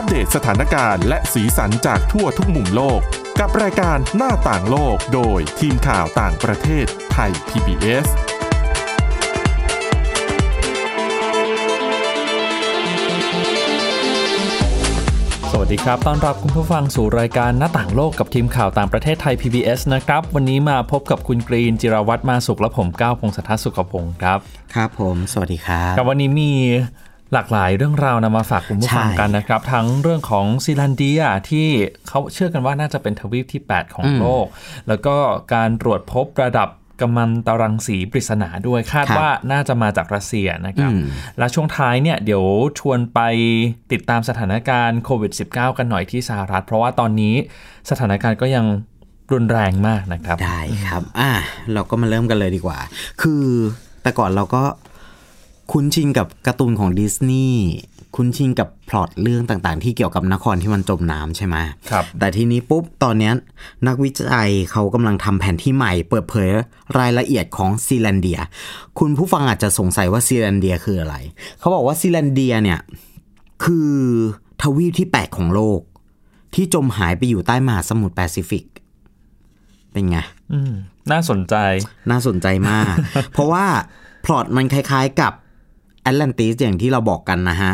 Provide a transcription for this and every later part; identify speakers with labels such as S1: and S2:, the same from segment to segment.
S1: อัปเดตสถานการณ์และสีสันจากทั่วทุกมุมโลก กับรายการหน้าต่างโลกโดยทีมข่าวต่างประเทศไทย PBS
S2: สวัสดีครับ ต้อนรับคุณผู้ฟังสู่รายการหน้าต่างโลกกับทีมข่าวต่างประเทศไทย PBS นะครับ วันนี้มาพบกับคุณกรีน จิรวัตรมาสุขและผมก้าวพงศธรสุขพงศ์ครับ
S3: ครับผม สวัสดีครับ
S2: กับวันนี้มี หลากหลายเรื่องราวนำมาฝากคุณผู้ฟัง
S3: ใช่
S2: กันนะครับ ทั้งเรื่องของซีแลนเดียที่เขาเชื่อกันว่าน่าจะเป็นทวีปที่ 8 ของโลก แล้วก็การตรวจพบระดับกัมมันตรังสีปริศนาด้วยคาดว่าน่าจะมาจากรัสเซียนะครับ และช่วงท้ายเนี่ยเดี๋ยวชวนไปติดตามสถานการณ์โควิด -19 กันหน่อยที่สหรัฐ เพราะว่าตอนนี้สถานการณ์ก็ยังรุนแรงมากนะครับ
S3: ได้ครับ อะเราก็มาเริ่มกันเลยดีกว่า คือแต่ก่อนเราก็ คุ้นชินกับการ์ตูนของดิสนีย์คุ้นชินกับพล็อตเรื่องต่างๆ ที่เกี่ยวกับนครที่มันจมน้ำใช่ไหม
S2: ครับ
S3: แต่ทีนี้ปุ๊บตอนเนี้ยนักวิจัยเขากำลังทำแผนที่ใหม่เปิดเผยรายละเอียดของซีแลนเดีย คุณผู้ฟังอาจจะสงสัยว่าซีแลนเดียคืออะไร เขาบอกว่าซีแลนเดียเนี่ยคือทวีปที่แปดของโลก ที่จมหายไปอยู่ใต้มหาสมุทรแปซิฟิก เป็นไง
S2: อืมน่าสนใจ
S3: น่าสนใจมาก เพราะว่าพล็อตมันคล้าย ๆกับแอ ตแลนติสอย่างที่เราบอกกันนะฮะ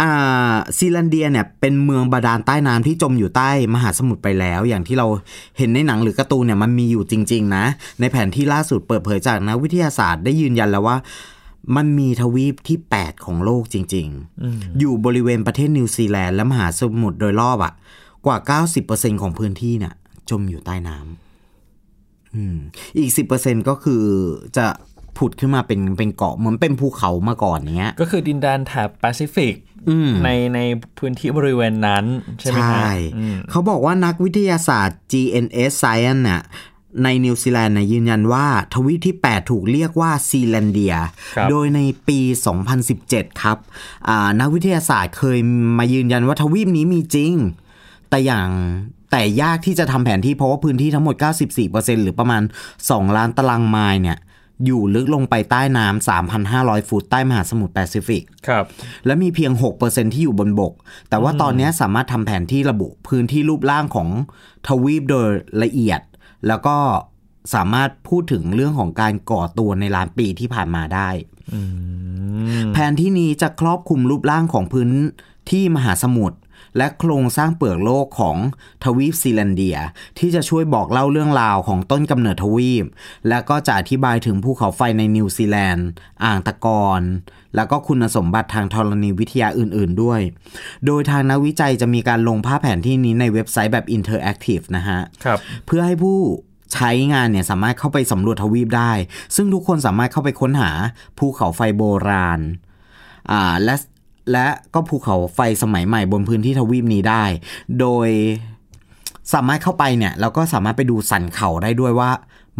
S3: อ่าซีแลนเดียเนี่ยเป็นเมืองบาดาลใต้น้ำที่จมอยู่ใต้มหาสมุทรไปแล้ว อย่างที่เราเห็นในหนังหรือการ์ตูนเนี่ยมันมีอยู่จริง ๆ นะ ในแผนที่ล่าสุดเปิดเผยจากนักวิทยาศาสตร์ได้ยืนยันแล้วว่า มันมีทวีปที่ 8 ของโลกจริง ๆ อยู่บริเวณประเทศนิวซีแลนด์และมหาสมุทรโดยรอบอะกว่า 90%ของพื้นที่เนี่ยจมอยู่ใต้น้ำอืมอีกสิบเปอร์เซ็นต์ก็คือจะ ผุดขึ้นมาเป็นเป็นเกาะเหมือนเป็นภูเขามาก่อนอย่างเงี้ย
S2: ก็คือดินแดนแถบแปซิฟิก
S3: อืม
S2: ในในพื้นที่บริเวณนั้น ใช่ไหมฮะอืม
S3: เขาบอกว่านักวิทยาศาสตร์ GNS Science น่ะในนิวซีแลนด์น่ะยืนยันว่า ทวีปที่ 8 ถูกเรียกว่าซีแลนเดีย
S2: ครับ
S3: โดยในปี 2017 ครับอ่านักวิทยาศาสตร์เคยมายืนยันว่าทวีปนี้มีจริง แต่อย่างแต่ยากที่จะทำแผนที่เพราะว่าพื้นที่ทั้งหมด 94%หรือประมาณ 2 ล้านตารางไมล์เนี่ย อยู่ลึกลงไปใต้น้ำ3,500 ฟุตใต้มหาสมุทรแปซิฟิก
S2: ครับ
S3: และมีเพียง 6%ที่อยู่บนบก แต่ว่าตอนนี้สามารถทำแผนที่ระบุพื้นที่รูปร่างของทวีปโดยละเอียด แล้วก็สามารถพูดถึงเรื่องของการก่อตัวในล้านปีที่ผ่านมาได้ แผนที่นี้จะครอบคลุมรูปร่างของพื้นที่มหาสมุทร และโครงสร้างเปลือกโลกของทวีปซีแลนเดีย ที่จะช่วยบอกเล่าเรื่องราวของต้นกำเนิดทวีป และก็จะอธิบายถึงภูเขาไฟในนิวซีแลนด์ อ่างตะกอนแล้วก็คุณสมบัติทางธรณีวิทยาอื่น ๆ ด้วย โดยทางนักวิจัยจะมีการลงภาพแผนที่นี้ในเว็บไซต์แบบ interactive นะฮะ
S2: ครับ
S3: เพื่อให้ผู้ใช้งานเนี่ยสามารถเข้าไปสำรวจทวีปได้ ซึ่งทุกคนสามารถเข้าไปค้นหาภูเขาไฟโบราณ อ่าและ และก็ภูเขาไฟสมัยใหม่บนพื้นที่ทวีปนี้ได้ โดยสามารถเข้าไปเนี่ยเราก็สามารถไปดูสันเขาได้ด้วยว่า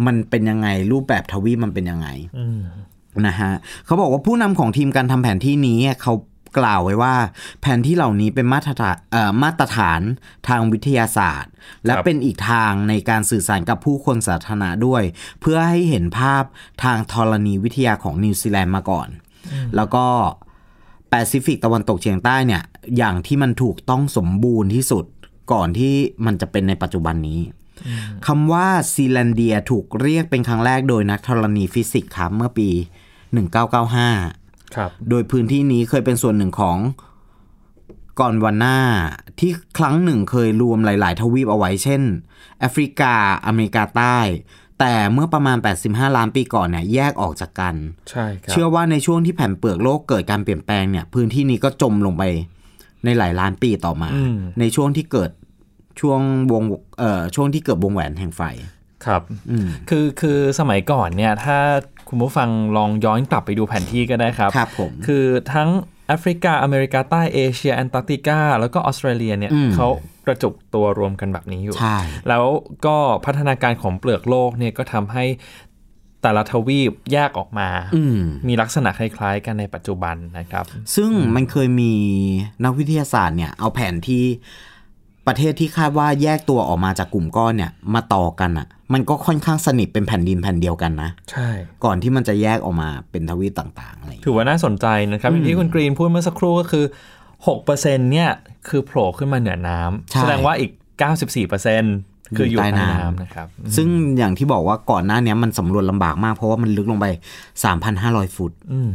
S3: มันเป็นยังไงรูปแบบทวีปมันเป็นยังไงนะฮะเขาบอกว่าผู้นำของทีมการทำแผนที่นี้เขากล่าวไว้ว่า แผนที่เหล่านี้เป็นมาตรฐานเอ่อมาตรฐานทางวิทยาศาสตร์ และ
S2: ครับ
S3: เป็นอีกทางในการสื่อสารกับผู้คนสาธารณะด้วย เพื่อให้เห็นภาพทางธรณีวิทยาของนิวซีแลนด์มาก่อน แล้วก็ แปซิฟิกตะวันตกเฉียงใต้เนี่ย อย่างที่มันถูกต้องสมบูรณ์ที่สุดก่อนที่มันจะเป็นในปัจจุบันนี้คำว่าซีแลนเดียถูกเรียกเป็นครั้งแรกโดยนักธรณีฟิสิกส์ครับเมื่อปี 1995
S2: ครับ
S3: โดยพื้นที่นี้เคยเป็นส่วนหนึ่งของกอนวาน่าที่ครั้งหนึ่งเคยรวมหลาย ๆ ทวีปเอาไว้เช่น แอฟริกา อเมริกาใต้ แต่เมื่อประมาณ 85 ล้านปีก่อนเนี่ยแยกออกจากกัน
S2: ใช่ครับ
S3: เชื่อว่าในช่วงที่แผ่นเปลือกโลกเกิดการเปลี่ยนแปลงเนี่ย พื้นที่นี้ก็จมลงไปในหลายล้านปีต่อมา
S2: อืม
S3: ในช่วงที่เกิดช่วงวงเอ่อช่วงที่เกิดวงแหวนแห่งไฟ
S2: ครับ
S3: อืม
S2: คือคือสมัยก่อนเนี่ยถ้าคุณผู้ฟังลองย้อนกลับไปดูแผนที่ก็ได้ครับ
S3: ครับผม
S2: คือทั้งแอฟริกา อเมริกาใต้เอเชียแอนตาร์กติกาแล้วก็ออสเตรเลียเนี่ย
S3: อืม
S2: เขา กระจุกตัวรวมกันแบบนี้อยู่
S3: ใช่
S2: แล้วก็พัฒนาการของเปลือกโลกเนี่ยก็ทำให้แต่ละทวีปแยกออกมา
S3: อืม
S2: มีลักษณะคล้ายๆ กันในปัจจุบันนะครับ
S3: ซึ่งมันเคยมีนักวิทยาศาสตร์เนี่ย เอาแผนที่ประเทศที่คาดว่าแยกตัวออกมาจากกลุ่มก้อนเนี่ย มาต่อกันอะ่ะ มันก็ค่อนข้างสนิทเป็นแผ่นดินแผ่นเดียวกันนะ
S2: ใช่
S3: ก่อนที่มันจะแยกออกมาเป็นทวีปต่างๆอะไรอย่างเงี้ย
S2: ถือว่าน่าสนใจนะครับอย่างที่คุณกรีนพูดเมื่อสักครู่ก็คือ6%เนี่ย คือโผล่ขึ้นมาเหนือน้
S3: ใช่ำ
S2: แสดงว่าอีก 94%คืออยู่
S3: อยู่ใต้
S2: ใต้
S3: น้ำ
S2: น้ำนะครับ
S3: ซึ่งอย่างที่บอกว่าก่อนหน้าเนี้ยมันสำรวจลำบากมาก เพราะว่ามันลึกลงไป 3,500 ฟุต
S2: อืม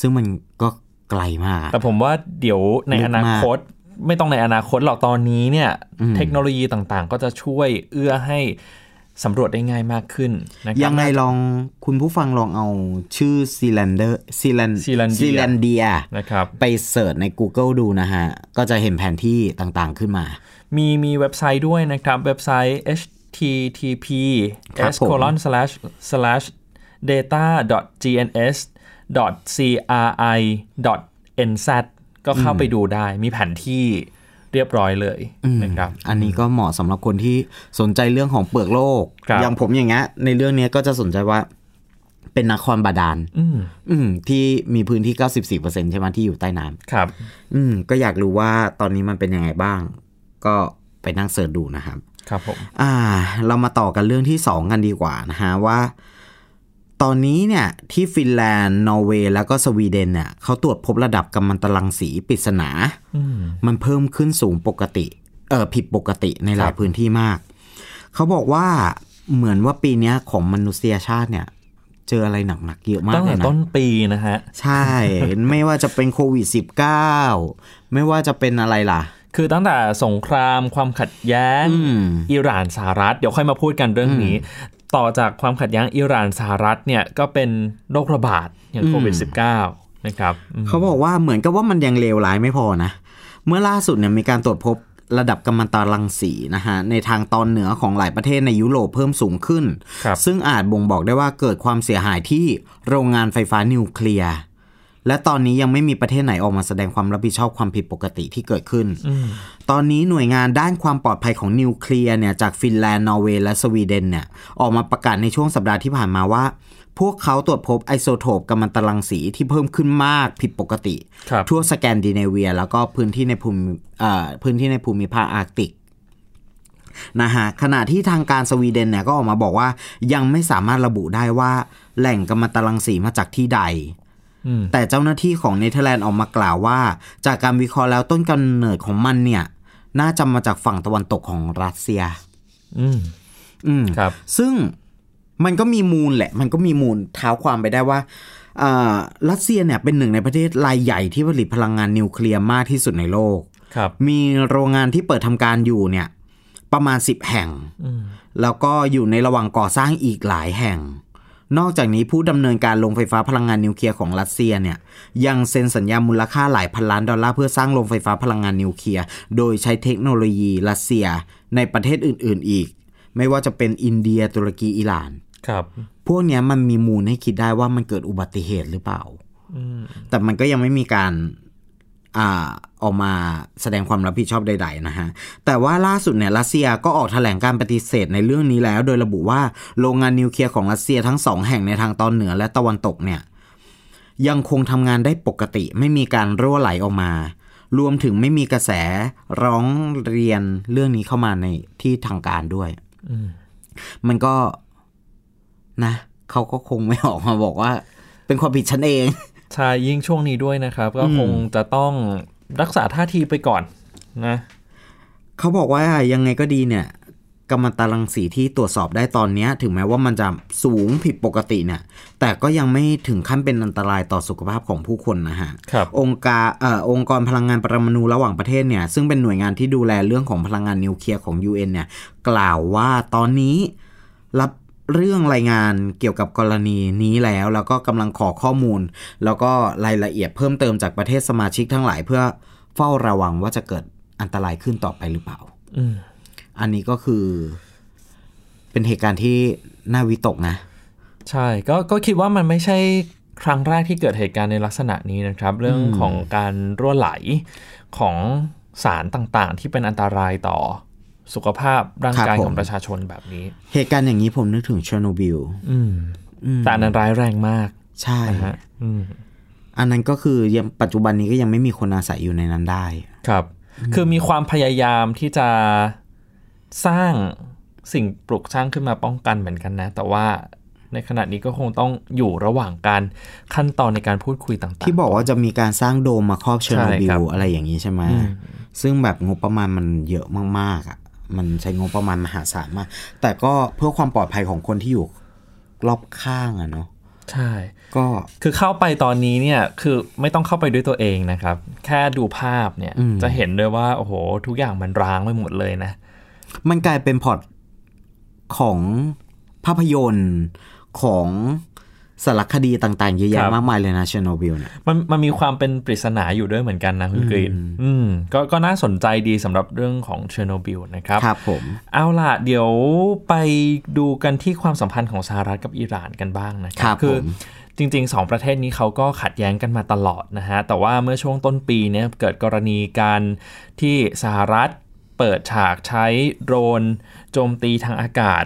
S3: ซึ่งมันก็ไกลมากอะ
S2: แต่ผมว่าเดี๋ยวใน
S3: ลึก
S2: อ
S3: มาก
S2: นาคตไม่ต้องในอนาคตหรอกตอนนี้เนี่ย
S3: อืม
S2: เทคโนโลยีต่างๆ ก็จะช่วยเอื้อให้ สำรวจได้ง่ายมากขึ้นนะครับ
S3: ยังไงลองคุณผู้ฟังลองเอาชื่อซีแลนเดอร์ซีแลน
S2: Zealandia
S3: ซีแลนเดีย
S2: นะครับ
S3: ไป search ใน Google ดูนะฮะ ก็จะเห็นแผนที่ต่างๆขึ้นมา
S2: มีมีเว็บไซต์ด้วยนะครับ เว็บไซต์ http
S3: ครับ
S2: s
S3: ผม
S2: colon slash slash data gns cri nz ก็เข้าไปดูได้มีแผนที่ เรียบร้อยเลยนะครับ
S3: อันนี้ก็เหมาะสำหรับคนที่สนใจเรื่องของเปลือกโลก
S2: ครับ
S3: อย่างผมอย่างเงี้ยในเรื่องเนี้ยก็จะสนใจว่าเป็นนครบาดาล
S2: อืม
S3: อืมที่มีพื้นที่ 94%ใช่ไหมที่อยู่ใต้น้ำ
S2: ครับ
S3: อืมก็อยากรู้ว่าตอนนี้มันเป็นยังไงบ้าง ก็ไปนั่งเสิร์ชดูนะครับ
S2: ครับผม
S3: อ่า เรามาต่อกันเรื่องที่สองกันดีกว่านะฮะว่า ตอนนี้เนี่ยที่ฟินแลนด์นอร์เวย์แล้วก็สวีเดนเนี่ยเขาตรวจพบระดับกัมมันตรังสีปริศนา
S2: อืม
S3: มันเพิ่มขึ้นสูงปกติเออผิดปกติในหลาย
S2: ครับ
S3: พื้นที่มาก เขาบอกว่าเหมือนว่าปีเนี้ยของมนุษยชาติเนี่ย เจออะไรหนักๆเยอะมาก
S2: ตั้ง
S3: เล
S2: แต่
S3: ยนะ
S2: ต้นปีนะฮะ
S3: ใช่ ไม่ว่าจะเป็นโควิด -19 ไม่ว่าจะเป็นอะไรล่ะ
S2: คือตั้งแต่สงครามความขัดแย้ง
S3: อืม
S2: อิหร่านสหรัฐ เดี๋ยวค่อยมาพูดกันเรื่องนี้ ต่อจากความขัดแย้งอิหร่านสหรัฐเนี่ยก็เป็นโรคระบาดอย่างโควิด -19 นะครับอืม
S3: เขาบอกว่าเหมือนกับว่ามันยังเลวร้ายไม่พอนะ เมื่อล่าสุดเนี่ยมีการตรวจพบระดับกัมมันตรังสีนะฮะในทางตอนเหนือของหลายประเทศในยุโรปเพิ่มสูงขึ้น
S2: ครับ
S3: ซึ่งอาจบ่งบอกได้ว่าเกิดความเสียหายที่โรงงานไฟฟ้านิวเคลียร์ และตอนนี้ยังไม่มีประเทศไหนออกมาแสดงความรับผิดชอบความผิดปกติที่เกิดขึ้น ตอนนี้หน่วยงานด้านความปลอดภัยของนิวเคลียร์เนี่ยจากฟินแลนด์นอร์เวย์และสวีเดนเนี่ยออกมาประกาศในช่วงสัปดาห์ที่ผ่านมาว่า พวกเขาตรวจพบไอโซโทปกัมมันตรังสีที่เพิ่มขึ้นมากผิดปกติ
S2: ครับ
S3: ทั่วสแกนดิเนเวีย แล้วก็พื้นที่ในภูมิเอ่อพื้นที่ในภูมิภาคอาร์กติกนะฮะขณะที่ทางการสวีเดนเนี่ยก็ออกมาบอกว่ายังไม่สามารถระบุได้ว่าแหล่งกัมมันตรังสีมาจากที่ใด
S2: อืม
S3: แต่เจ้าหน้าที่ของเนเธอร์แลนด์ออกมากล่าวว่า จากการวิเคราะห์แล้วต้นกำเนิดของมันเนี่ย น่าจะมาจากฝั่งตะวันตกของรัสเซีย
S2: อืม
S3: อืม
S2: ครับ
S3: ซึ่งมันก็มีมูลแหละ มันก็มีมูลเท้าความไปได้ว่าอ่ารัสเซียเนี่ยเป็นหนึ่งในประเทศรายใหญ่ที่ผลิตพลังงานนิวเคลียร์มากที่สุดในโลก
S2: ครับ
S3: มีโรงงานที่เปิดทำการอยู่เนี่ย ประมาณ10แห่ง
S2: อืม
S3: แล้วก็อยู่ในระหว่างก่อสร้างอีกหลายแห่ง นอกจากนี้ผู้ดำเนินการโรงไฟฟ้าพลังงานนิวเคลียร์ของรัสเซียเนี่ยยังเซ็นสัญญามูลค่าหลายพันล้านดอลลาร์เพื่อสร้างโรงไฟฟ้าพลังงานนิวเคลียร์โดยใช้เทคโนโลยีรัสเซียในประเทศอื่น ๆ อีก ไม่ว่าจะเป็นอินเดียตุรกีอิหร่าน
S2: ครับ
S3: พวกเนี้ยมันมีมูลให้คิดได้ว่ามันเกิดอุบัติเหตุหรือเปล่า
S2: อืม
S3: แต่มันก็ยังไม่มีการ ออกมาแสดงความรับผิดชอบใด ๆ นะฮะ แต่ว่าล่าสุดเนี่ยรัสเซียก็ออกแถลงการปฏิเสธในเรื่องนี้แล้ว โดยระบุว่าโรงงานนิวเคลียร์ของรัสเซียทั้งสองแห่งในทางตอนเหนือและตะวันตกเนี่ยยังคงทำงานได้ปกติไม่มีการรั่วไหลออกมา รวมถึงไม่มีกระแสร้องเรียนเรื่องนี้เข้ามาในที่ทางการด้วย
S2: ม
S3: มันก็นะเขาก็คงไม่ออกมาบอกว่า เป็นความผิดฉันเอง
S2: ใช่ยิ่งช่วงนี้ด้วยนะครับ ก็คงจะต้องรักษาท่าทีไปก่อนนะ
S3: เขาบอกว่ายังไงก็ดีเนี่ยกัมมันตรังสีที่ตรวจสอบได้ตอนเนี้ยถึงแม้ว่ามันจะสูงผิดปกติเนี่ยแต่ก็ยังไม่ถึงขั้นเป็นอันตรายต่อสุขภาพของผู้คนนะฮะ
S2: ครับ
S3: องค์การเอ่อองค์กรพลังงานปรมาณูระหว่างประเทศเนี่ยซึ่งเป็นหน่วยงานที่ดูแลเรื่องของพลังงานนิวเคลียร์ของ UN เนี่ยกล่าวว่าตอนนี้รับ เรื่องรายงานเกี่ยวกับกรณีนี้แล้ว แล้วก็กำลังขอข้อมูล แล้วก็รายละเอียดเพิ่มเติมจากประเทศสมาชิกทั้งหลาย เพื่อเฝ้าระวังว่าจะเกิดอันตรายขึ้นต่อไปหรือเปล่า
S2: อืม
S3: อันนี้ก็คือ เป็นเหตุการณ์ที่น่าวิตกนะ
S2: ใช่ก็ก็คิดว่ามันไม่ใช่ครั้งแรกที่เกิดเหตุการณ์ในลักษณะนี้นะครับ เรื่องของการรั่วไหลของสารต่างๆ ที่เป็นอันตรายต่อ สุขภาพร่างกาย
S3: ครับผม
S2: ของประชาชนแบบนี้
S3: เหตุการณ์อย่างนี้ผมนึกถึงเชอร์โนบิล
S2: อืม
S3: อืม
S2: แต่อันนั้นร้ายแรงมาก
S3: ใช่
S2: นะฮะอืม
S3: อันนั้นก็คือยังปัจจุบันนี้ก็ยังไม่มีคนอาศัยอยู่ในนั้นได้
S2: ครับ คือมีความพยายามที่จะสร้างสิ่งปลูกสร้างขึ้นมาป้องกันเหมือนกันนะ แต่ว่าในขณะนี้ก็คงต้องอยู่ระหว่างการขั้นตอนในการพูดคุยต่างๆ
S3: ที่บอกว่าจะมีการสร้างโดมมาครอบเชอร์โนบิล
S2: ใช่ครับ
S3: อะไรอย่างนี้ใช่ไหมซึ่งแบบงบประมาณมันเยอะมากๆอะ มันใช้งบประมาณมหาศาลมาก แต่ก็เพื่อความปลอดภัยของคนที่อยู่รอบข้างอะเนาะ
S2: ใช่
S3: ก็
S2: คือเข้าไปตอนนี้เนี่ยคือไม่ต้องเข้าไปด้วยตัวเองนะครับ แค่ดูภาพเนี่ยจะเห็นด้วยว่า โอ้โห ทุกอย่างมันร้างไปหมดเลยนะ
S3: มันกลายเป็นพล็อร์ตของภาพยนตร์ของ สารคดีต่างๆเยอะแยะ
S2: ครั
S3: แยะ
S2: บ
S3: มากมายเลยนะเชอร์โนบิลเนี่ย
S2: มันมันมีความเป็นปริศนาอยู่ด้วยเหมือนกันนะคุณกรีนอืมก็ก็น่าสนใจดีสำหรับเรื่องของเชอร์โนบิลนะครับ
S3: ครับผม
S2: เอาล่ะ เดี๋ยวไปดูกันที่ความสัมพันธ์ของสหรัฐกับอิหร่านกันบ้างนะค
S3: รั
S2: บครับคือ
S3: ผม
S2: จริงๆสองประเทศนี้เขาก็ขัดแย้งกันมาตลอดนะฮะ แต่ว่าเมื่อช่วงต้นปีเนี่ยเกิดกรณีการที่สหรัฐเปิดฉากใช้โดรนโจมตีทางอากาศ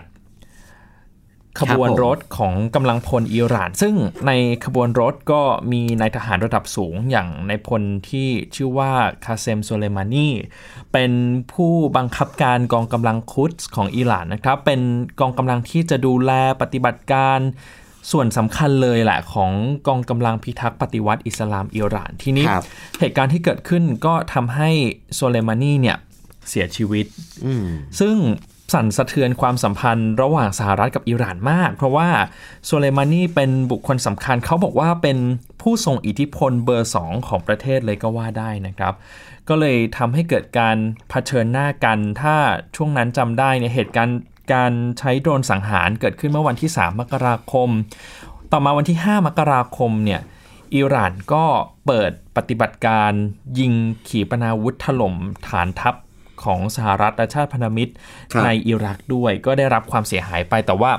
S2: ขบวนรถของกำลังพลอิหร่าน ซึ่งในขบวนรถก็มีนายทหารระดับสูงอย่างนายพลที่ชื่อว่าคาเซมโซเลมานีเป็นผู้บังคับการกองกำลังคุดส์ของอิหร่านนะครับ เป็นกองกำลังที่จะดูแลปฏิบัติการส่วนสำคัญเลยแหละของกองกำลังพิทักษ์ปฏิวัติอิสลามอิหร่านทีนี้
S3: ครับ
S2: เหตุการณ์ที่เกิดขึ้นก็ทำให้โซเลมานีเนี่ยเสียชีวิต
S3: อืม
S2: ซึ่ง สั่นสะเทือนความสัมพันธ์ระหว่างสหรัฐกับอิหร่านมาก เพราะว่าโซเลมานีเป็นบุคคลสำคัญเขาบอกว่าเป็นผู้ทรงอิทธิพลเบอร์สองของประเทศเลยก็ว่าได้นะครับ ก็เลยทำให้เกิดการเผชิญหน้ากัน ถ้าช่วงนั้นจำได้เนี่ยเหตุการณ์การใช้โดรนสังหารเกิดขึ้นเมื่อวันที่ 3 มกราคม ต่อมาวันที่ 5 มกราคมเนี่ยอิหร่านก็เปิดปฏิบัติการยิงขีปนาวุธถล่มฐานทัพ ของสหรัฐและชาติพันธมิตร
S3: ครับ
S2: ในอิรักด้วย ก็ได้รับความเสียหายไปแต่ว่า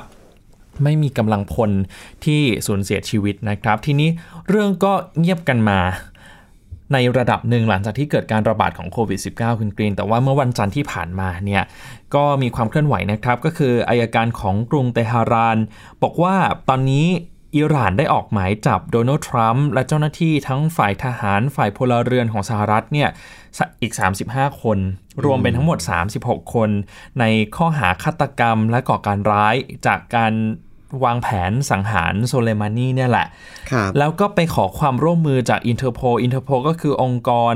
S2: ไม่มีกำลังพลที่สูญเสียชีวิตนะครับ ทีนี้เรื่องก็เงียบกันมาในระดับหนึ่งหลังจากที่เกิดการระบาดของโควิด -19 คุณกรีน แต่ว่าเมื่อวันจันทร์ที่ผ่านมาเนี่ยก็มีความเคลื่อนไหวนะครับ ก็คืออายการของกรุงเตหะราน บอกว่าตอนนี้ อิหร่านได้ออกหมายจับโดนัลด์ทรัมป์และเจ้าหน้าที่ทั้งฝ่ายทหารฝ่ายพลเรือนของสหรัฐเนี่ยอีก 35 คน รวมเป็นทั้งหมด 36 คน ในข้อหาฆาตกรรมและก่อการร้ายจากการวางแผนสังหารโซเลมานีเนี่ยแหละ
S3: ครับ
S2: แล้วก็ไปขอความร่วมมือจากอินเ r อร์โพอินเ r อร์โพก็คือองค์กร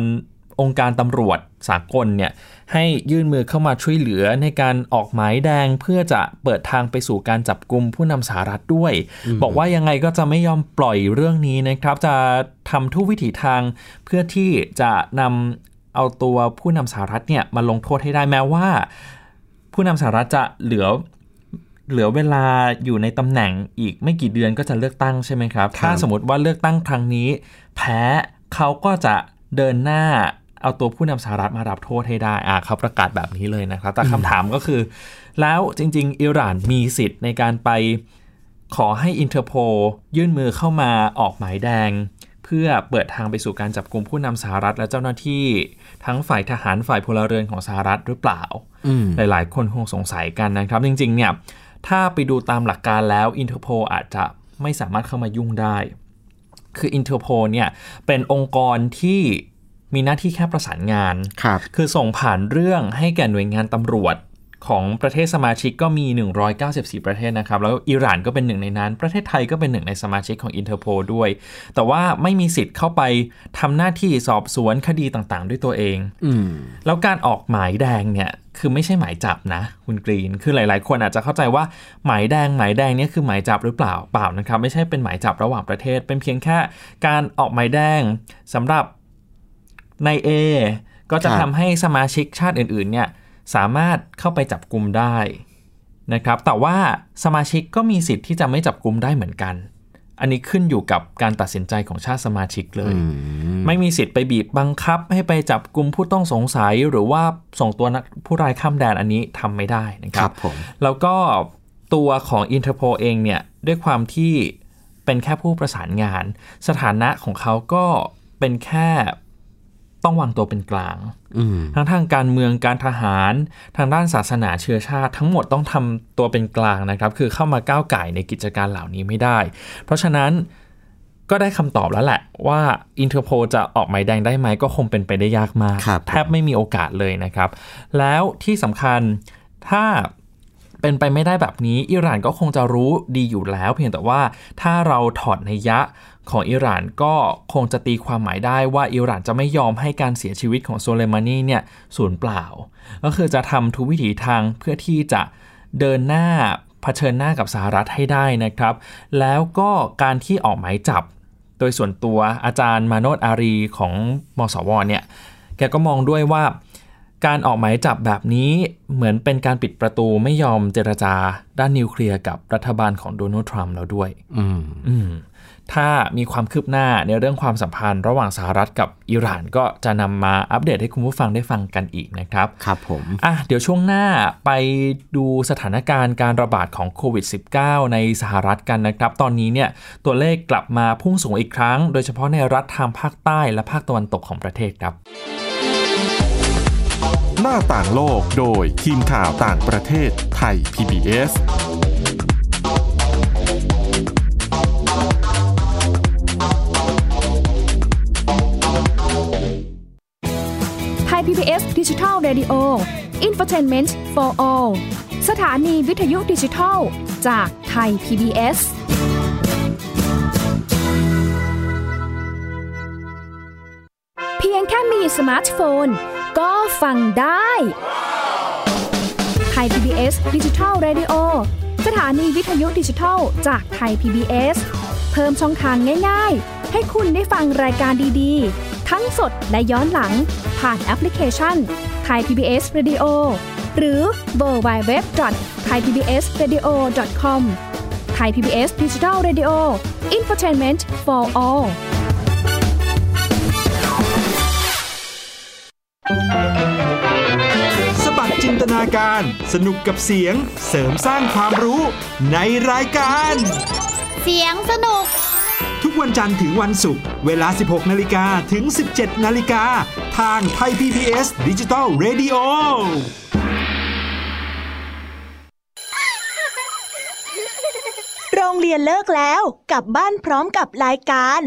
S2: องค์การตำรวจสากลเนี่ย ให้ยื่นมือเข้ามาช่วยเหลือในการออกหมายแดงเพื่อจะเปิดทางไปสู่การจับกลุ่มผู้นำสหรัฐด้วย บอกว่ายังไงก็จะไม่ยอมปล่อยเรื่องนี้นะครับ จะทำทุกวิถีทางเพื่อที่จะนำเอาตัวผู้นำสหรัฐเนี่ยมาลงโทษให้ได้แม้ว่า ผู้นำสหรัฐจะเหลือเหลือเวลาอยู่ในตำแหน่งอีกไม่กี่เดือนก็จะเลือกตั้งใช่ไหมครับ ถ้าสมมติว่าเลือกตั้งครั้งนี้ แพ้เขาก็จะเดินหน้า เอาตัวผู้นำสหรัฐมารับโทษให้ได้อ่าเขาประกาศแบบนี้เลยนะครับ แต่คำถามก็คือ แล้วจริง ๆ อิหร่านมีสิทธิ์ในการไปขอให้อินเ r อร์โพยื่นมือเข้ามาออกหมายแดง เพื่อเปิดทางไปสู่การจับกลุ่มผู้นำสหรัฐและเจ้าหน้าที่ ทั้งฝ่ายทหารฝ่ายพลเรือนของสหรัฐหรือเปล่า
S3: อืม
S2: หลาย ๆ คนคงสงสัยกันนะครับ จริง ๆ เนี่ย ถ้าไปดูตามหลักการแล้วอินเ r อร์โพอาจจะไม่สามารถเข้ามายุ่งได้ คืออินเ r อร์โพเนี่ยเป็นองค์กรที่ มีหน้าที่แค่ประสานงาน
S3: ครับ
S2: คือส่งผ่านเรื่องให้แก่หน่วยงานตำรวจของประเทศสมาชิกก็มี 194 ประเทศนะครับ แล้วอิหร่านก็เป็นหนึ่งในนั้น ประเทศไทยก็เป็นหนึ่งในสมาชิกของอินเ r อร์โพด้วย แต่ว่าไม่มีสิทธิ์เข้าไปทำหน้าที่สอบสวนคดีต่างๆ ด้วยตัวเอง
S3: อืม
S2: แล้วการออกหมายแดงเนี่ย คือไม่ใช่หมายจับนะ คุณกรีน คือหลายๆ คนอาจจะเข้าใจว่าหมายแดงหมายแดงเนี่ยคือหมายจับหรือเปล่าเปล่านะครับ ไม่ใช่เป็นหมายจับระหว่างประเทศ เป็นเพียงแค่การออกหมายแดงสำหรับ ใน A ก็จะ
S3: ครับ
S2: ทำให้สมาชิกชาติอื่นๆเนี่ยสามารถเข้าไปจับกลุ่มได้นะครับ แต่ว่าสมาชิกก็มีสิทธิ์ที่จะไม่จับกลุ่มได้เหมือนกัน อันนี้ขึ้นอยู่กับการตัดสินใจของชาติสมาชิกเลย ไม่มีสิทธิ์ไปบีบบังคับ ให้ไปจับกลุ่มผู้ต้องสงสัยหรือว่าส่งตัวนักผู้ร้ายข้ามแดนอันนี้ทำไม่ได้นะค
S3: ค
S2: รั
S3: รับบผม
S2: แล้วก็ตัวของอินเ r อร์โพเองเนี่ยด้วยความที่เป็นแค่ผู้ประสานงาน สถานะของเขาก็เป็นแค่ ต้องวางตัวเป็นกลาง
S3: อืม
S2: ทั้งทางการเมืองการทหารทางด้านศาสนาเชื้อชาติ ทั้งหมดต้องทำตัวเป็นกลางนะครับ คือเข้ามาก้าวไก่ายในกิจการเหล่านี้ไม่ได้ เพราะฉะนั้นก็ได้คำตอบแล้วแหละว่าอินเ r อร์โพจะออกหมายแดงได้ไหมก็คงเป็นไปได้ยากมาก
S3: ครับ
S2: แทบไม่มีโอกาสเลยนะครับ แล้วที่สำคัญถ้าเป็นไปไม่ได้แบบนี้ อิหร่านก็คงจะรู้ดีอยู่แล้ว เพียงแต่ว่าถ้าเราถอดในยยะ ของอิหร่านก็คงจะตีความหมายได้ว่าอิหร่านจะไม่ยอมให้การเสียชีวิตของโซเลมานีเนี่ยสูญเปล่า ก็คือจะทำทุกวิถีทางเพื่อที่จะเดินหน้าเผชิญหน้ากับสหรัฐให้ได้นะครับ แล้วก็การที่ออกหมายจับ โดยส่วนตัวอาจารย์มาโนตอารีของมสวเนี่ยแกก็มองด้วยว่าการออกหมายจับแบบนี้เหมือนเป็นการปิดประตูไม่ยอมเจรจาด้านนิวเคลียร์กับรัฐบาลของโดนัลด์ทรัมป์แล้วด้วย
S3: อืม
S2: อืม ถ้ามีความคืบหน้าในเรื่องความสัมพันธ์ระหว่างสหรัฐกับอิหร่านก็จะนำมาอัปเดตให้คุณผู้ฟังได้ฟังกันอีกนะครับ
S3: ครับผม
S2: อะเดี๋ยวช่วงหน้าไปดูสถานการณ์การระบาดของโควิด -19 ในสหรัฐกันนะครับ ตอนนี้เนี่ยตัวเลขกลับมาพุ่งสูงอีกครั้ง โดยเฉพาะในรัฐทางภาคใต้และภาคตะวันตกของประเทศครับ
S1: หน้าต่างโลกโดยทีมข่าวต่างประเทศไทย PBS
S4: ย PBS ดิจิทัล Radio Infotainment for All สถานีวิทยุดิจิทัลจากไทย PBS เพียงแค่มีสมาร์ทโฟน ก็ฟังได้ไทย PBS ดิจิทัล Radio สถานีวิทยุดิจิทัลจากไทย PBS เพิ่มช่องทางง่าย ๆ ให้คุณได้ฟังรายการดีๆ ทั้งสดและย้อนหลังผ่านแอปพลิเคชันไทย PBS Radio หรือเว็บไซต์ Thai PBS Radio com ไทย PBS ดิจิทัลเรดิโอinfotainment for all
S5: สะบัดจินตนาการ สนุกกับเสียงเสริมสร้างความรู้ในรายการ
S6: เสียงสนุก
S5: ทุ กวันจันทร์ถึงวันศุกร์เวลา 16 นาฬิกาถึง 17 นาฬิกา ทางไทย PBS ดิจิตอล Radio
S7: โรงเรียนเลิกแล้วกลับบ้านพร้อมกับรายการ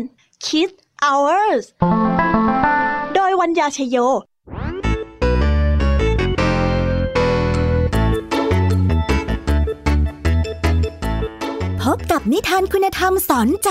S7: Kids Hours โดยวัญญาชยโย
S8: พบกับนิทานคุณธรรมสอนใจ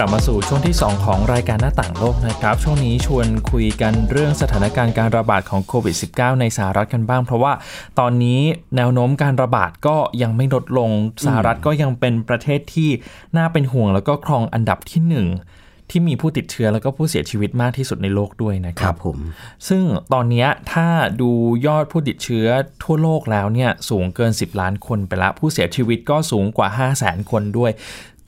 S2: กลับมาสู่ช่วงที่ 2 ของรายการหน้าต่างโลกนะครับ ช่วงนี้ชวนคุยกันเรื่องสถานการณ์การระบาดของโควิด -19 ในสหรัฐกันบ้าง เพราะว่าตอนนี้แนวโน้มการระบาดก็ยังไม่ลดลงสหรัฐก็ยังเป็นประเทศที่น่าเป็นห่วงแล้วก็ครองอันดับที่หนึ่งที่มีผู้ติดเชื้อแล้วก็ผู้เสียชีวิตมากที่สุดในโลกด้วยนะครั
S3: รับผม
S2: ซึ่งตอนนี้ถ้าดูยอดผู้ติดเชื้อทั่วโลกแล้วเนี่ยสูงเกิน 10 ล้านคนไปแล้วผู้เสียชีวิตก็สูงกว่า 5 0 0แสนคนด้วย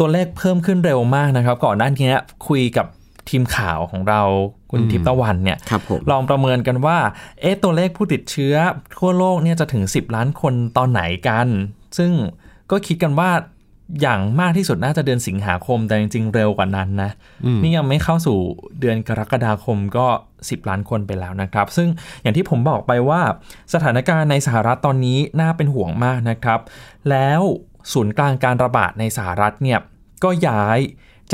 S2: ตัวเลขเพิ่มขึ้นเร็วมากนะครับ ก่อนหน้านี้คุยกับทีมข่าวของเราคุณทิพย์ตะวันเนี่ย
S3: ครับผม
S2: ลองประเมินกันว่า เอ๊ะตัวเลขผู้ติดเชื้อทั่วโลกเนี่ยจะถึง 10 ล้านคนตอนไหนกัน ซึ่งก็คิดกันว่าอย่างมากที่สุดน่าจะเดือนสิงหาคมแต่จริงๆเร็วกว่านั้นนะ นี่ยังไม่เข้าสู่เดือนกรกฎาคมก็ 10 ล้านคนไปแล้วนะครับ ซึ่งอย่างที่ผมบอกไปว่าสถานการณ์ในสหรัฐตอนนี้น่าเป็นห่วงมากนะครับ แล้ว ศูนย์กลางการระบาดในสหรัฐเนี่ยก็ย้าย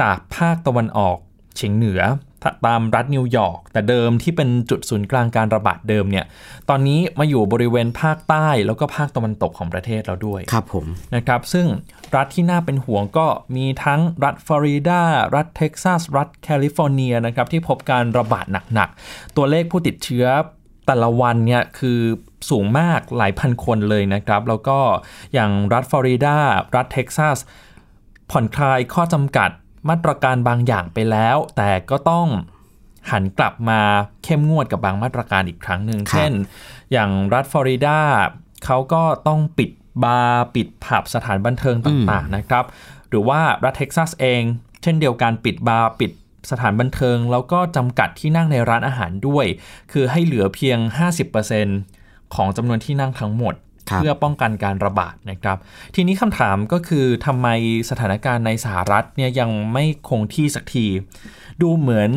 S2: จากภาคตะวันออกเฉียงเหนือตามรัฐนิวยอร์กแต่เดิมที่เป็นจุดศูนย์กลางการระบาดเดิมเนี่ยตอนนี้มาอยู่บริเวณภาคใต้แล้วก็ภาคตะวันตกของประเทศเราด้วย
S3: ครับผม
S2: นะครับ ซึ่งรัฐที่น่าเป็นห่วงก็มีทั้งรัฐฟลอริดา รัฐเท็กซัส รัฐแคลิฟอร์เนียนะครับที่พบการระบาดหนักๆ ตัวเลขผู้ติดเชื้อ แต่ละวันเนี่ยคือสูงมากหลายพันคนเลยนะครับ แล้วก็อย่างรัฐฟลอริดา รัฐเท็กซัส ผ่อนคลายข้อจำกัดมาตรการบางอย่างไปแล้ว แต่ก็ต้องหันกลับมาเข้มงวดกับบางมาตรการอีกครั้งหนึ่ง
S3: ครับ
S2: เช่น อย่างรัฐฟลอริดาเขาก็ต้องปิดบาร์ปิดผับสถานบันเทิงต่างๆนะครับ หรือว่ารัฐเท็กซัสเองช่นเดียวกันปิดบาร์ปิด สถานบันเทิง แล้วก็จำกัดที่นั่งในร้านอาหารด้วย คือให้เหลือเพียง 50%ของจำนวนที่นั่งทั้งหมด
S3: ครับ
S2: เพื่อป้องกันการระบาดนะครับ ทีนี้คำถามก็คือทำไมสถานการณ์ในสหรัฐเนี่ยยังไม่คงที่สักที ดูเหมือน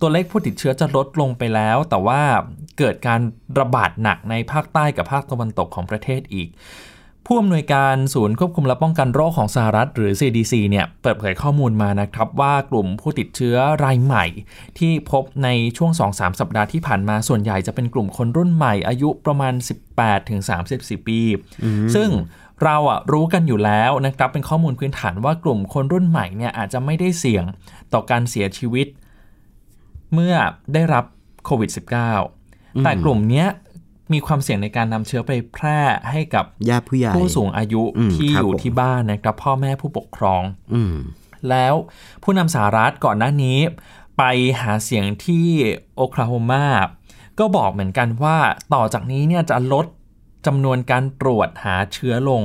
S2: ตัวเลขผู้ติดเชื้อจะลดลงไปแล้ว แต่ว่าเกิดการระบาดหนักในภาคใต้กับภาคตะวันตกของประเทศอีก ผู้อำนวยการศูนย์ควบคุมและป้องกันโรคของสหรัฐหรือ CDC เนี่ยเปิดเผยข้อมูลมานะครับว่ากลุ่มผู้ติดเชื้อรายใหม่ ที่พบในช่วง 2-3 สัปดาห์ที่ผ่านมาส่วนใหญ่จะเป็นกลุ่มคนรุ่นใหม่อายุประมาณ 18-34 ปี ซึ่งเราอะรู้กันอยู่แล้วนะครับเป็นข้อมูลพื้นฐานว่ากลุ่มคนรุ่นใหม่เนี่ยอาจจะไม่ได้เสี่ยงต่อการเสียชีวิต เมื่อได้รับโควิด -19 แต่กลุ่มเนี้ย มีความเสี่ยงในการนำเชื้อไปแพร่ให้กับ
S3: ญาติผู้ใหญ่
S2: ผู้สูงอายุ
S3: อืม
S2: ที่
S3: ครับ
S2: อยู่
S3: ผม
S2: ที่บ้านนะครับพ่อแม่ผู้ปกครอง
S3: อืม
S2: แล้วผู้นำสหรัฐก่อนหน้านี้ ไปหาเสียงที่โอคลาโฮมาก็บอกเหมือนกันว่าต่อจากนี้เนี่ยจะลดจำนวนการตรวจหาเชื้อลง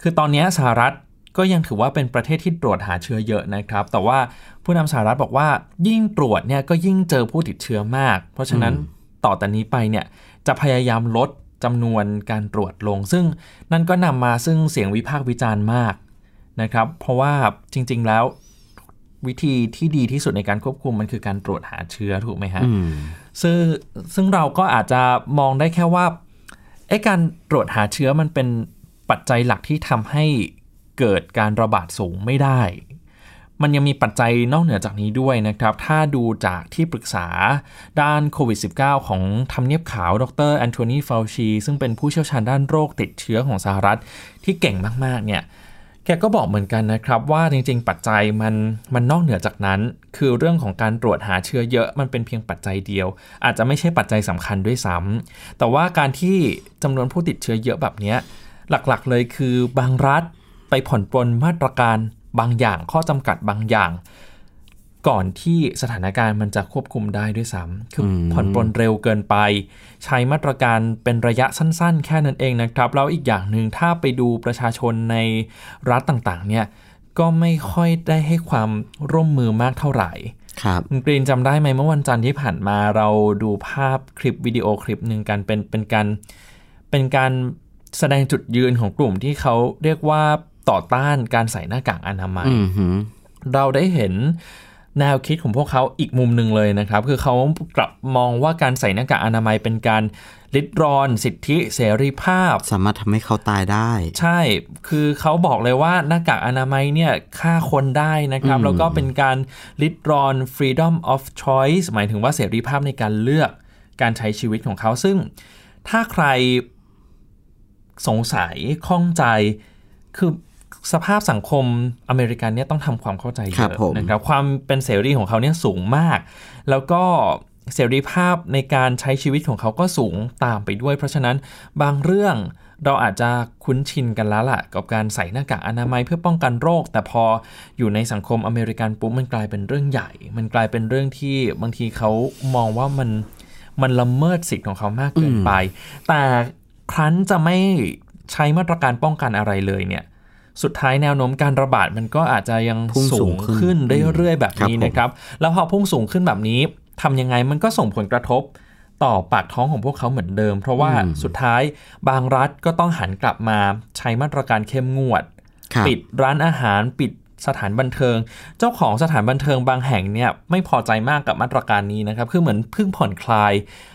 S2: คือตอนนี้สหรัฐก็ยังถือว่าเป็นประเทศที่ตรวจหาเชื้อเยอะนะครับ แต่ว่าผู้นำสหรัฐบอกว่ายิ่งตรวจเนี่ยก็ยิ่งเจอผู้ติดเชื้อมาก เพราะฉะนั้นต่อแต่นี้ไปเนี่ย จะพยายามลดจำนวนการตรวจลง ซึ่งนั่นก็นำมาซึ่งเสียงวิพากษ์วิจารณ์มากนะครับ เพราะว่าจริง ๆ แล้ววิธีที่ดีที่สุดในการควบคุมมันคือการตรวจหาเชื้อถูกไหมฮะ
S3: อืม
S2: ซึ่งซึ่งเราก็อาจจะมองได้แค่ว่าไอ้การตรวจหาเชื้อมันเป็นปัจจัยหลักที่ทำให้เกิดการระบาดสูงไม่ได้ มันยังมีปัจจัยนอกเหนือจากนี้ด้วยนะครับ ถ้าดูจากที่ปรึกษาด้านโควิด -19 ของทำเนียบขาว ดรแอนโทนีฟาวชี ซึ่งเป็นผู้เชี่ยวชาญด้านโรคติดเชื้อของสหรัฐที่เก่งมาก ๆ เนี่ย แกก็บอกเหมือนกันนะครับ ว่าจริง ๆ ปัจจัยมันมันนอกเหนือจากนั้น คือเรื่องของการตรวจหาเชื้อเยอะมันเป็นเพียงปัจจัยเดียว อาจจะไม่ใช่ปัจจัยสำคัญด้วยซ้ำแต่ว่าการที่จำนวนผู้ติดเชื้อเยอะแบบเนี้ยหลักๆ เลยคือบางรัฐไปผ่อนปลนมาตรการ บางอย่างข้อจำกัดบางอย่าง ก่อนที่สถานการณ์มันจะควบคุมได้ด้วยซ้ำคืออ
S3: ม
S2: ผ่อนปลนเร็วเกินไป ใช้มาตรการเป็นระยะสั้นๆ แค่นั้นเองนะครับ แล้วอีกอย่างหนึ่งถ้าไปดูประชาชนในรัฐต่างๆ เนี่ยก็ไม่ค่อยได้ให้ความร่วมมือมากเท่าไหร่
S3: ครับ
S2: คุณกรีนจำได้ไหมเมื่อวันจันทร์ที่ผ่านมาเราดูภาพคลิปวิดีโอคลิปหนึ่งกันเป็นเป็นการเป็นการแสดงจุดยืนของกลุ่มที่เขาเรียกว่า ต่อต้านการใส่หน้ากากอนามัย
S3: อืมหือ
S2: เราได้เห็นแนวคิดของพวกเขาอีกมุมหนึ่งเลยนะครับ คือเขากลับมองว่าการใส่หน้ากากอนามัยเป็นการลิดรอนสิทธิเสรีภาพ
S3: สามารถทำให้เขาตายได้
S2: ใช่ คือเขาบอกเลยว่าหน้ากากอนามัยเนี่ยฆ่าคนได้นะครับ
S3: อืม
S2: แล้วก็เป็นการลิดรอน freedom of choice หมายถึงว่าเสรีภาพในการเลือกการใช้ชีวิตของเขา ซึ่งถ้าใครสงสัยข้องใจคือ สภาพสังคมอเมริกันเนี่ยต้องทำความเข้าใจเย
S3: ครับ
S2: อะ
S3: ผม
S2: นะครับความเป็นเสรีของเขาเนี่ยสูงมาก แล้วก็เสรีภาพในการใช้ชีวิตของเขาก็สูงตามไปด้วย เพราะฉะนั้นบางเรื่องเราอาจจะคุ้นชินกันแล้วล่ะ กับการใส่หน้ากากอนามัยเพื่อป้องกันโรค แต่พออยู่ในสังคมอเมริกันปุ๊บมันกลายเป็นเรื่องใหญ่ มันกลายเป็นเรื่องที่บางทีเขามองว่ามันมันละเมิดสิทธิ์ของเขามากเกินไป แต่ครั้นจะไม่ใช้มาตรการป้องกันอะไรเลยเนี่ย สุดท้ายแนวโน้มการระบาดมันก็อาจจะยัง
S3: พุ่งสู
S2: สู
S3: ง
S2: ง
S3: ขึ้น
S2: ขึ้นเรื่อยๆแบบนี้
S3: ครับผม
S2: นะครับ แล้วพอพุ่งสูงขึ้นแบบนี้ทำยังไงมันก็ส่งผลกระทบต่อปากท้องของพวกเขาเหมือนเดิม เพราะว่าสุดท้ายบางรัฐก็ต้องหันกลับมาใช้มาตรการเข้มงวด
S3: ครับ
S2: ปิดร้านอาหารปิดสถานบันเทิง เจ้าของสถานบันเทิงบางแห่งเนี่ยไม่พอใจมากกับมาตรการนี้นะครับ คือเหมือนเพิ่งผ่อนคลาย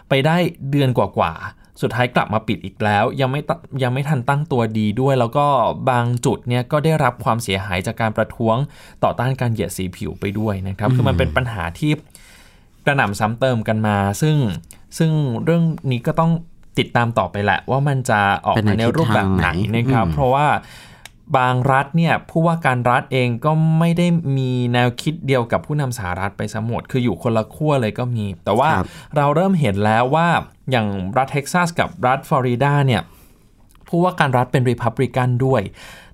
S2: ไปได้เดือนกว่าๆ สุดท้ายกลับมาปิดอีกแล้ว ยังไม่ตยังไม่ทันตั้งตัวดีด้วย แล้วก็บางจุดเนี่ยก็ได้รับความเสียหายจากการประท้วงต่อต้านการเหยียดสีผิวไปด้วยนะครับคือมันเป็นปัญหาที่กระหน่ำซ้ำเติมกันมา ซึ่งซึ่งเรื่องนี้ก็ต้องติดตามต่อไปแหละว่ามันจะออก
S3: เป็นใน
S2: มาในรูปแบบไหน
S3: ทิศทางไหน
S2: นะครับ
S3: อืม
S2: เพราะว่า บางรัฐเนี่ยผู้ว่าการรัฐเองก็ไม่ได้มีแนวคิดเดียวกับผู้นำสหรัฐไปหมดคืออยู่คนละขั้วเลยก็มี แต่ว่า
S3: ครับ
S2: เราเริ่มเห็นแล้วว่าอย่างรัฐเท็กซัสกับรัฐฟลอริดาเนี่ยผู้ว่าการรัฐเป็นริพับลิกันด้วย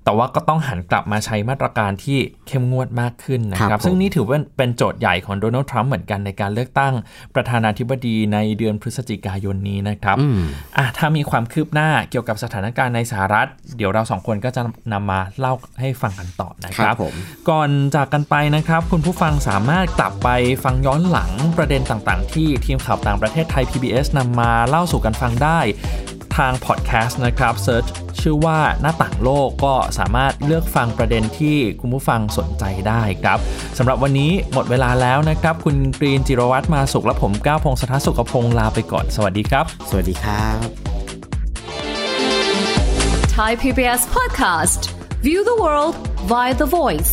S2: แต่ว่าก็ต้องหันกลับมาใช้มาตรการที่เข้มงวดมากขึ้นนะค
S3: ครั
S2: รับบ
S3: ผม
S2: ซึ่งนี่ถือว่าเป็นโจทย์ใหญ่ของโดนัลด์ทรัมป์เหมือนกันในการเลือกตั้งประธานาธิบดีในเดือนพฤศจิกายนนี้นะครับ
S3: อืม
S2: อะถ้ามีความคืบหน้าเกี่ยวกับสถานการณ์ในสหรัฐ เดี๋ยวเราสองคนก็จะนำมาเล่าให้ฟังกันต่อนะค
S3: ครั
S2: รับ
S3: บผม
S2: ก่อนจากกันไปนะครับ คุณผู้ฟังสามารถกลับไปฟังย้อนหลังประเด็นต่างๆ ที่ทีมข่าวต่างประเทศไทย PBS นำมาเล่าสู่กันฟังได้ ทางพอดแคสต์นะครับเซิร์ชชื่อว่าหน้าต่างโลกก็สามารถเลือกฟังประเด็นที่คุณผู้ฟังสนใจได้ครับสำหรับวันนี้หมดเวลาแล้วนะครับ คุณกรีนจิรวัตรมาสุขและผมก้าวพงศธรสุขพงศ์ลาไปก่อนสวัสดีครับ
S3: สวัสดีครับ
S9: Thai PBS podcast. View the world via the voice.